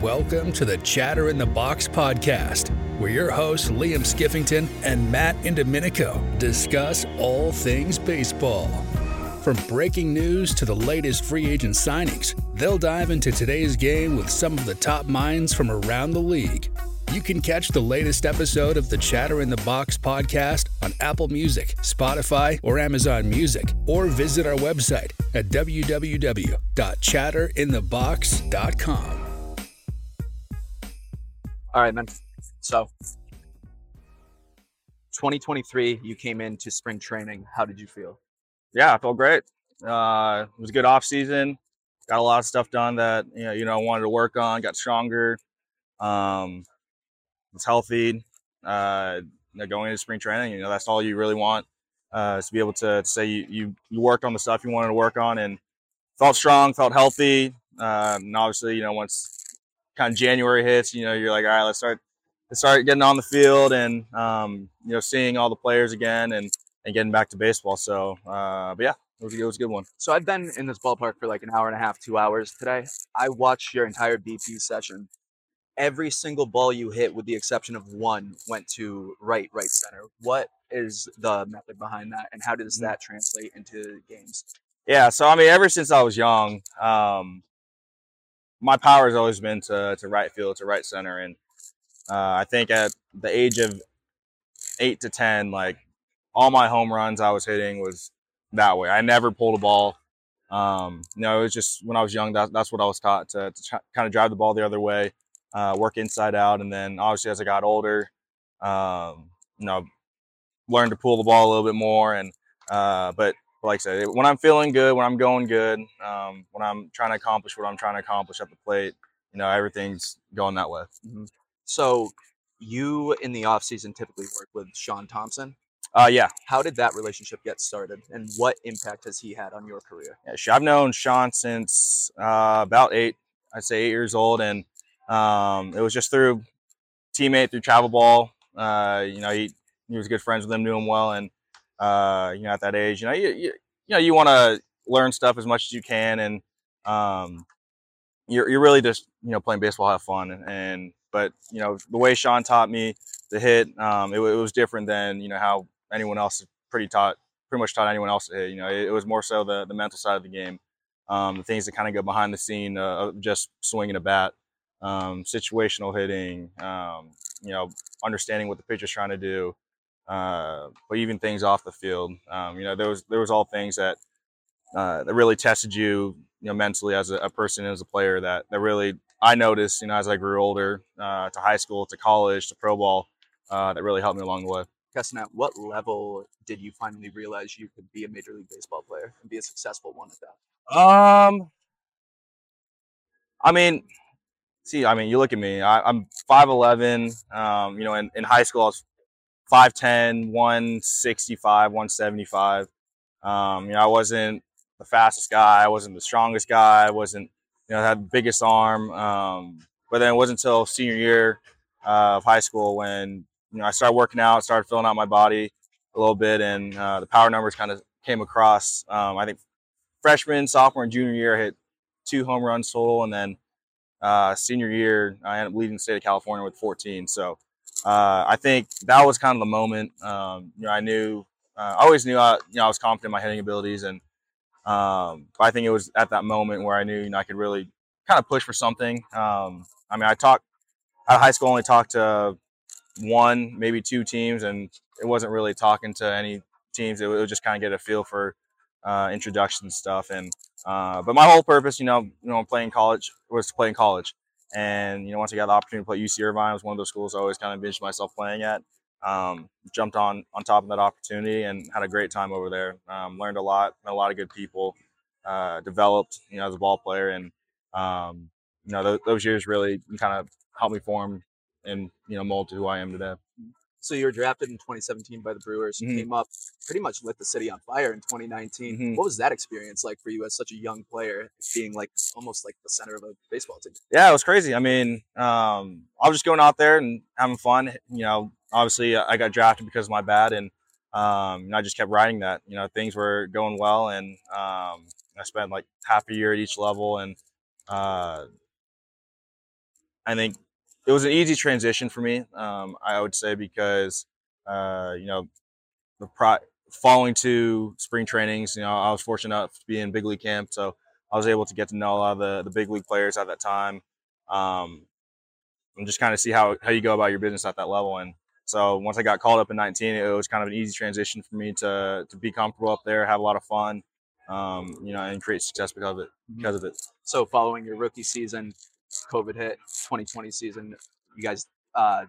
Welcome to the Chatter in the Box podcast, where your hosts Liam Skiffington and Matt Indominico discuss all things baseball. From breaking news to the latest free agent signings, they'll dive into today's game with some of the top minds from around the league. You can catch the latest episode of the Chatter in the Box podcast on Apple Music, Spotify, or Amazon Music, or visit our website at www.chatterinthebox.com. All right, man. So, 2023, you came into spring training. How did you feel? Yeah, I felt great. Uh, it was a good off season. Got a lot of stuff done that you know you know I wanted to work on. Got stronger. Um, was healthy. Uh, going into spring training, you know that's all you really want uh, is to be able to, to say you, you you worked on the stuff you wanted to work on and felt strong, felt healthy. Uh, and obviously, you know once kind of January hits, you know, you're like, all right, let's start let's start getting on the field and um, you know, seeing all the players again and and getting back to baseball. So, uh, but yeah, it was, it was a good one. So I've been in this ballpark for like an hour and a half, two hours today. I watched your entire BP session. Every single ball you hit, with the exception of one, went to right, right center. What is the method behind that, and how does Mm. that translate into games? Yeah, so I mean, ever since I was young, um, my power has always been to to right field, to right center, and uh, I think at the age of eight to ten, like all my home runs I was hitting was that way. I never pulled a ball. Um, you know, it was just when I was young, that, that's what I was taught to, to try, kind of drive the ball the other way, uh, work inside out, and then obviously as I got older, um, you know, learned to pull the ball a little bit more, and uh, but like I said, when I'm feeling good, when I'm going good, um, when I'm trying to accomplish what I'm trying to accomplish at the plate, you know, everything's going that way. So you in the off season typically work with Sean Thompson. Uh, yeah, How did that relationship get started, and what impact has he had on your career? yeah. I've known Sean since uh, about eight, I'd say eight years old, and um, it was just through teammate through travel ball. Uh, you know, he he was good friends with him, knew him well, and uh, you know, at that age, you know, you you, you know, you want to learn stuff as much as you can, and um, you're you're really just you know playing baseball, have fun, and, and but you know the way Sean taught me to hit, um, it, it was different than you know how anyone else pretty taught pretty much taught anyone else to hit. You know, it, it was more so the the mental side of the game, um, the things that kind of go behind the scene uh, of just swinging a bat, um, situational hitting, um, you know, understanding what the pitcher's trying to do, uh, but even things off the field. Um, you know, there was there was all things that uh, that really tested you, you know, mentally as a, a person as a player. That that really I noticed, you know, as I grew older, uh, to high school, to college, to pro ball, uh, that really helped me along the way. Keston, at what level did you finally realize you could be a major league baseball player and be a successful one at that? Um, I mean, see, I mean, you look at me. I, I'm five eleven. Um, you know, in, in high school, I was 5'10", 165, 175. Um, you know, I wasn't the fastest guy. I wasn't the strongest guy. I wasn't, you know, had the biggest arm. Um, but then it wasn't until senior year uh, of high school when you know I started working out, started filling out my body a little bit, and uh, the power numbers kind of came across. Um, I think freshman, sophomore, and junior year, I hit two home runs total, and then uh, senior year, I ended up leading the state of California with 14. So uh, I think that was kind of the moment. Um, you know, I knew, uh, I always knew, I, you know, I was confident in my hitting abilities, and um, I think it was at that moment where I knew, you know, I could really kind of push for something. Um, I mean, I talked out of high school, only talked to one, maybe two teams, and it wasn't really talking to any teams. It was just kind of get a feel for uh, introduction stuff. And uh, but my whole purpose, you know, you know, playing college was to play in college. And you know, once I got the opportunity to play UC Irvine, it was one of those schools I always kind of envisioned myself playing at. Um, jumped on on top of that opportunity and had a great time over there. Um, learned a lot, met a lot of good people, uh, developed, you know, as a ball player, and um, you know, th- those years really kind of helped me form and you know mold to who I am today. So you were drafted in 2017 by the Brewers. You Mhm. came up, pretty much lit the city on fire in 2019. Mhm. What was that experience like for you as such a young player, being like almost like the center of a baseball team? yeah, it was crazy. I mean, um, I was just going out there and having fun. You know, obviously I got drafted because of my bat, and um, and I just kept riding that. You know, things were going well, and um, I spent like half a year at each level, and uh, I think it was an easy transition for me. Um, I would say because uh, you know the pro- falling to spring trainings. You know, I was fortunate enough to be in big league camp, so I was able to get to know a lot of the, the big league players at that time. Um, and just kind of see how, how you go about your business at that level. And so once I got called up in 19, it was kind of an easy transition for me to, to be comfortable up there, have a lot of fun, um, you know, and create success because of it. Mm-hmm. Because of it. So following your rookie season, COVID hit, 2020 season, you guys uh,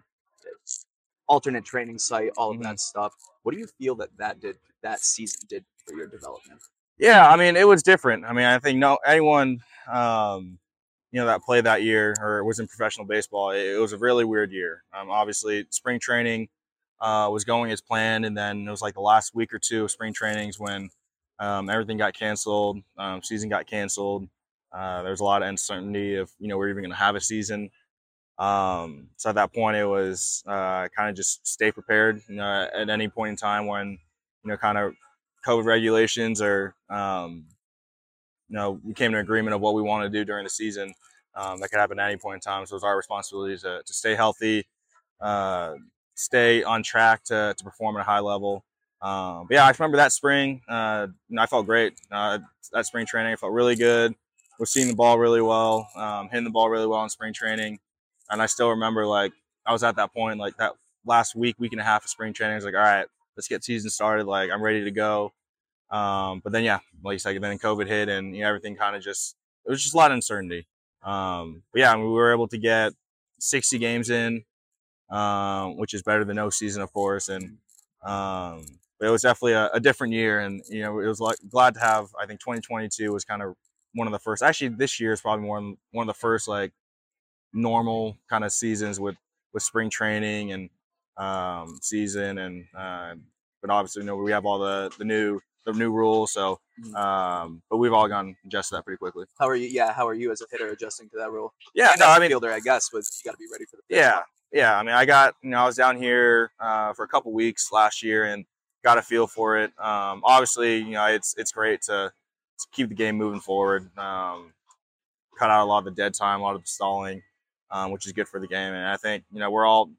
alternate training site, all of Mhm. that stuff. What do you feel that that did that season did for your development? Yeah, I mean, it was different. I mean, I think no anyone, um, you know, that played that year or was in professional baseball, it, it was a really weird year. Um, obviously, spring training uh, was going as planned, and then it was like the last week or two of spring trainings when um, everything got canceled, um, season got canceled. Uh, there was a lot of uncertainty if you know we're even going to have a season. Um, so at that point, it was uh, kind of just stay prepared. You know, at any point in time when you know, kind of COVID regulations or, um, you know, we came to an agreement of what we want to do during the season. Um, that could happen at any point in time. So it's our responsibility to, to stay healthy, uh, stay on track to, to perform at a high level. Um, but yeah, I remember that spring. Uh, you know, I felt great. Uh, that spring training, I felt really good. Was seeing the ball really well, um, hitting the ball really well in spring training, and I still remember like I was at that point, like that last week, week and a half of spring training. I was like, all right, let's get season started. Like I'm ready to go. Um, but then yeah, like you said, then COVID hit and you know, everything kind of just it was just a lot of uncertainty. Um, but yeah, I mean, we were able to get 60 games in, um, which is better than no season, of course. And um, but it was definitely a, a different year, and you know, it was like glad to have. I think 2022 was kind of one of the first. Actually, this year is probably one one of the first like normal kind of seasons with with spring training and um, season, and uh, but obviously, you know, we have all the the new the new rules. So, Mhm. um, but we've all gone adjusted that pretty quickly. How are you? Yeah, how are you as a hitter adjusting to that rule? Yeah, no, I a mean, fielder, I guess, but you got to be ready for the pitch. yeah, yeah. I mean, I got you know, I was down here uh, for a couple weeks last year and got a feel for it. Um, obviously, you know, it's it's great to, to keep the game moving forward. Um, cut out a lot of the dead time, a lot of the stalling, um, which is good for the game. And I think you know we're all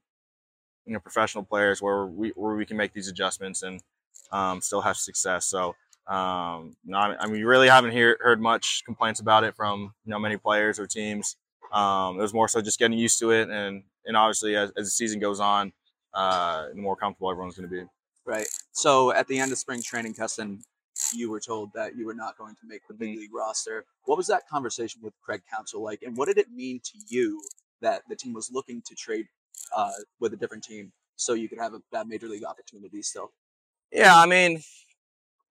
you know professional players where we where we can make these adjustments and um, still have success. So. Um, you I mean, we really haven't hear, heard much complaints about it from you know many players or teams. Um, it was more so just getting used to it, and and obviously as, as the season goes on, uh, the more comfortable everyone's going to be. Right. So at the end of spring training, Keston, you were told that you were not going to make the big Mhm. league roster. What was that conversation with Craig Counsell like, and what did it mean to you that the team was looking to trade uh, with a different team so you could have a, that major league opportunity still? Yeah, I mean,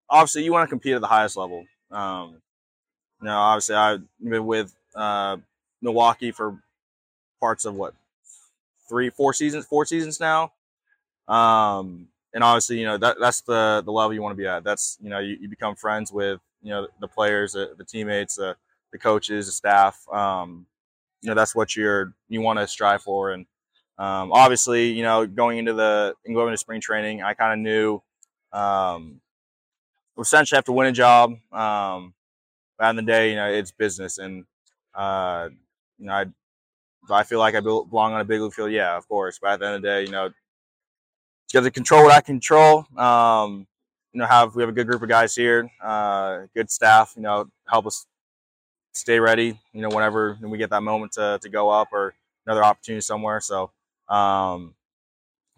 obviously you want to compete at the highest level. Um, you know, obviously I've been with uh, Milwaukee for parts of what three, four seasons, four seasons now. Um, and obviously, you know that that's the the level you want to be at. That's you know you, you become friends with you know the players, the, the teammates, the, the coaches, the staff. Um, you know that's what you're you want to strive for. And um, obviously, you know going into the going into spring training, I kind of knew um, essentially have to win a job. Um, but at the day, you know, it's business, and uh, you know, I, I feel like I belong on a big league field. Yeah, of course. But at the end of the day, you know, got to control what I control. Um, you know, have we have a good group of guys here, uh, good staff. You know, help us stay ready. You know, whenever we get that moment to to go up or another opportunity somewhere. So, um,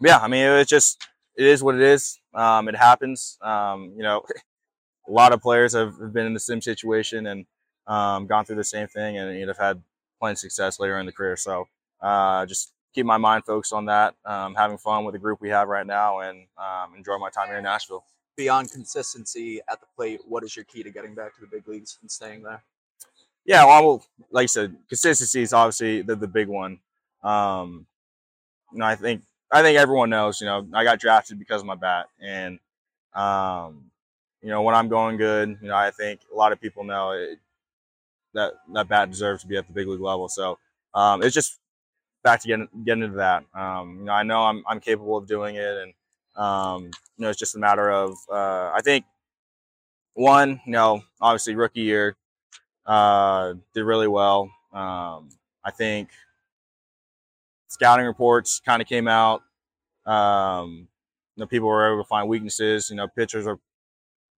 yeah, I mean, it's just it is what it is. Um, it happens. Um, you know, a lot of players have have been in the same situation and um, gone through the same thing, and you know, have had plenty of success later in the career. So, uh, just keep my mind focused on that, um, having fun with the group we have right now, and um, enjoy my time here in Nashville. Beyond consistency at the plate, what is your key to getting back to the big leagues and staying there? Yeah, well, I will, like you said, consistency is obviously the, the big one. Um, you know, I think I think everyone knows. You know, I got drafted because of my bat, and um, you know, when I'm going good, you know, I think a lot of people know it, that that bat deserves to be at the big league level. So um, it's just back to getting getting into that. Um, you know, I know I'm I'm capable of doing it, and um, you know, it's just a matter of uh, I think one, you know, obviously rookie year uh, did really well. Um, I think scouting reports kind of came out. Um, you know, people were able to find weaknesses. You know, pitchers are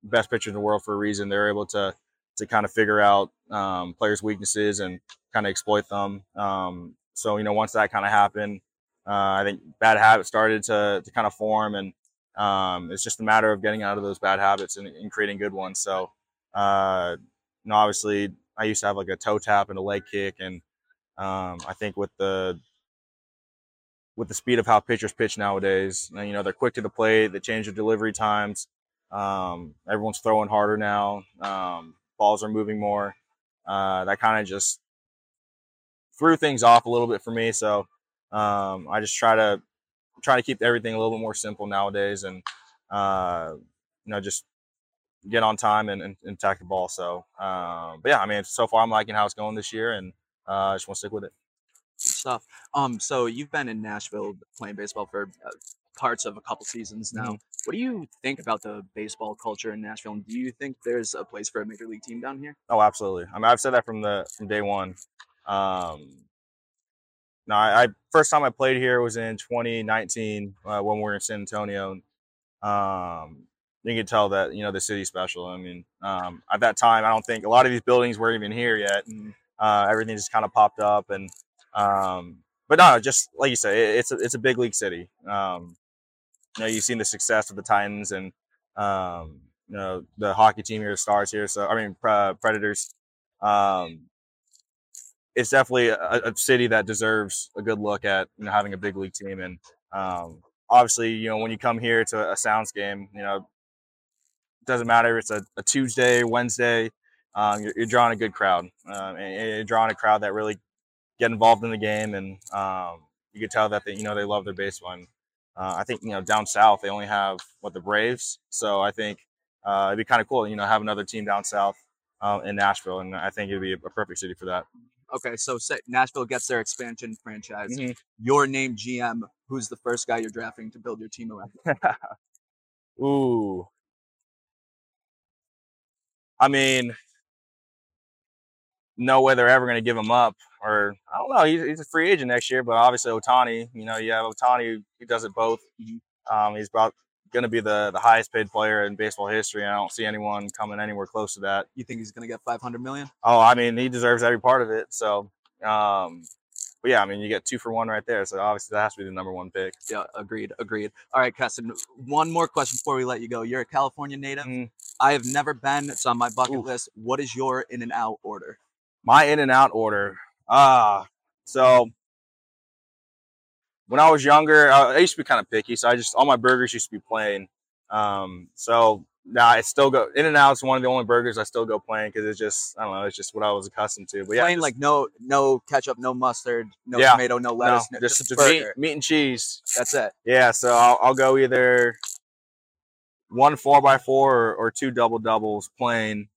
best pitchers in the world for a reason. They're able to to kind of figure out um, players' weaknesses and kind of exploit them. Um, so you know, once that kind of happened, uh, I think bad habits started to to kind of form, and um, it's just a matter of getting out of those bad habits and, and creating good ones. So, uh, know, obviously, I used to have like a toe tap and a leg kick, and um, I think with the with the speed of how pitchers pitch nowadays, you know, they're quick to the plate. They change their delivery times. Um, everyone's throwing harder now. Um, balls are moving more. Uh, that kind of just threw things off a little bit for me. So um, I just try to try to keep everything a little bit more simple nowadays, and uh, you know, just get on time and, and, and attack the ball. So, um, but yeah, I mean, so far I'm liking how it's going this year, and uh, I just want to stick with it. Good stuff. Um, so you've been in Nashville playing baseball for uh, parts of a couple seasons now. Mm-hmm. What do you think about the baseball culture in Nashville? And do you think there's a place for a major league team down here? Oh, absolutely. I mean, I've said that from the from day one. Um, no, I, I first time I played here was in 2019 uh, when we were in San Antonio. Um, you can tell that you know the city's special. I mean, um, at that time, I don't think a lot of these buildings were even here yet. Uh, everything just kind of popped up, and um, but no, just like you say, it, it's a, it's a big league city. Um, you know, you've seen the success of the Titans and um, you know the hockey team here, the Stars here. So I mean, uh, Predators. Um, it's definitely a, a, city that deserves a good look at you know having a big league team, and um, obviously, you know when you come here to a Sounds game, you know doesn't matter if it's a, a Tuesday, Wednesday. Um, you're, you're, drawing a good crowd, um, and you're drawing a crowd that really get involved in the game, and um, you can tell that they, you know, they love their baseball. And uh, I think you know down south they only have what the Braves, so I think uh, it'd be kind of cool, you know, have another team down south uh, in Nashville, and I think it'd be a, perfect city for that. Okay, so say Nashville gets their expansion franchise. Mm-hmm. Your name GM. Who's the first guy you're drafting to build your team around? Ooh. I mean, no way they're ever going to give him up. Or I don't know. He's, he's, a free agent next year, but obviously Ohtani, You know, you have Ohtani. He does it both. Mm-hmm. Um, he's about going to be the the highest paid player in baseball history. I don't see anyone coming anywhere close to that. You think he's going to get 500 million? Oh, I mean, he deserves every part of it. So, um, but yeah, I mean, you get two for one right there. So obviously that has to be the number one pick. Yeah, agreed, agreed. All right, Keston, one more question before we let you go. You're a California native. Mm. I have never been. It's on my bucket Ooh. list. What is your in and out order? My in and out order. Ah, so when I was younger, I, I used to be kind of picky. So I just all my burgers used to be plain. Um, so now I still go in and out. It's one of the only burgers I still go plain because it's just I don't know. It's just what I was accustomed to. But yeah, Plain, just- like no, no ketchup, no mustard, no Yeah. tomato, no no, lettuce, no, just, just, just meat, meat and cheese. That's it. Yeah, so I'll, I'll go either one four by four or, or two double doubles plain,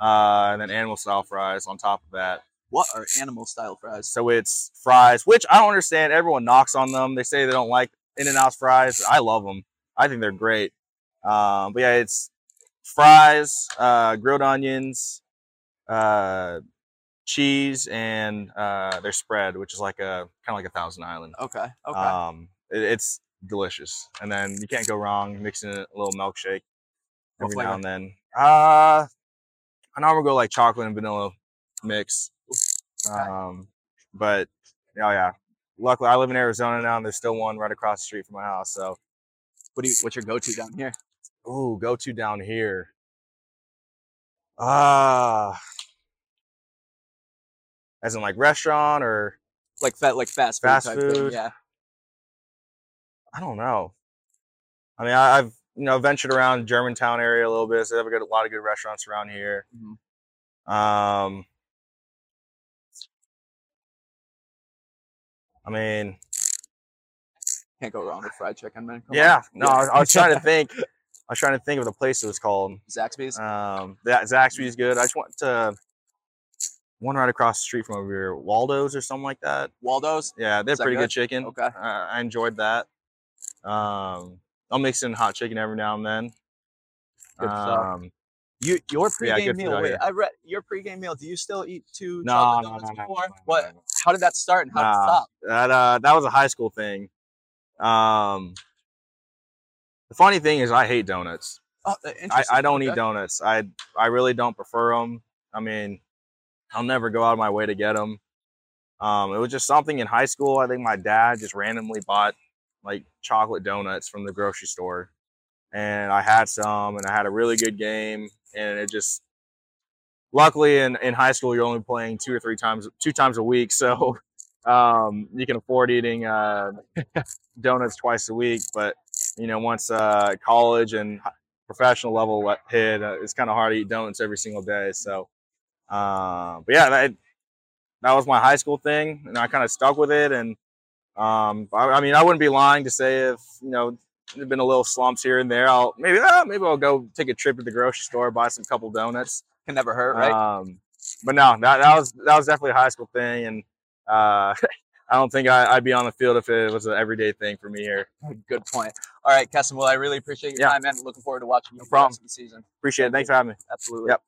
uh, and then animal style fries on top of that. What are animal style fries? So it's fries, which I don't understand. Everyone knocks on them. They say they don't like In and Out fries. I love them. I think they're great. Um, but yeah, it's fries, uh, grilled onions, uh, cheese, and uh, their spread, which is like a kind of like a Thousand Island. Okay, okay. Um, it, it's delicious, and then you can't go wrong mixing a little milkshake every now and then. Uh, I normally go like chocolate and vanilla mix. Um, but oh yeah, luckily I live in Arizona now, and there's still one right across the street from my house. So, what do you? What's your go-to down here? Ooh, go to down here. Ah, as in like restaurant or Like fat, like fast food. Fast type thing, food. Yeah. I don't know. I mean, I, I've you know ventured around Germantown area a little bit. So they have a, good, a lot of good restaurants around here. Mhm. Um, I mean, Can't go wrong with fried chicken, man. Come on. yeah. No, I, I was trying to think. I was trying to think of the place it was called. Zaxby's. Um, that Zaxby's good. I just went to one right across the street from over here, Waldo's or something like that. Waldo's. Yeah, they have Is that pretty good good? chicken. Okay. Uh, I enjoyed that. Um, I'll mix in hot chicken every now and then. Good stuff. Um, You your Yeah, pregame food meal. Wait. I read your pregame meal. Do you still eat two no, chocolate no, no, donuts no, before? no, what? How did that start and how did it Nah. stop? That uh, that was a high school thing. Um, the funny thing is, I hate donuts. Oh, uh, I. I don't Okay. eat donuts. I I really don't prefer them. I mean, I'll never go out of my way to get them. Um, it was just something in high school. I think my dad just randomly bought like chocolate donuts from the grocery store, and I had some, and I had a really good game, and it just. Luckily, in, in high school, you're only playing two or three times, two times a week, so um, you can afford eating uh, donuts twice a week. But you know, once uh, college and professional level hit, uh, it's kind of hard to eat donuts every single day. So, uh, but yeah, that that was my high school thing, and I kind of stuck with it. And um, I, I mean, I wouldn't be lying to say if you know there've been a little slumps here and there. I'll maybe uh, maybe I'll go take a trip to the grocery store, buy some couple donuts. Can never hurt, right? Um, but no, that, that was that was definitely a high school thing, and uh, I don't think I, I'd be on the field if it was an everyday thing for me here. Good point. All right, Keston. Well, I really appreciate your Yeah. time, man. Looking forward to watching you No for the rest of the season. Appreciate it. Thanks for having me. Absolutely. Yep.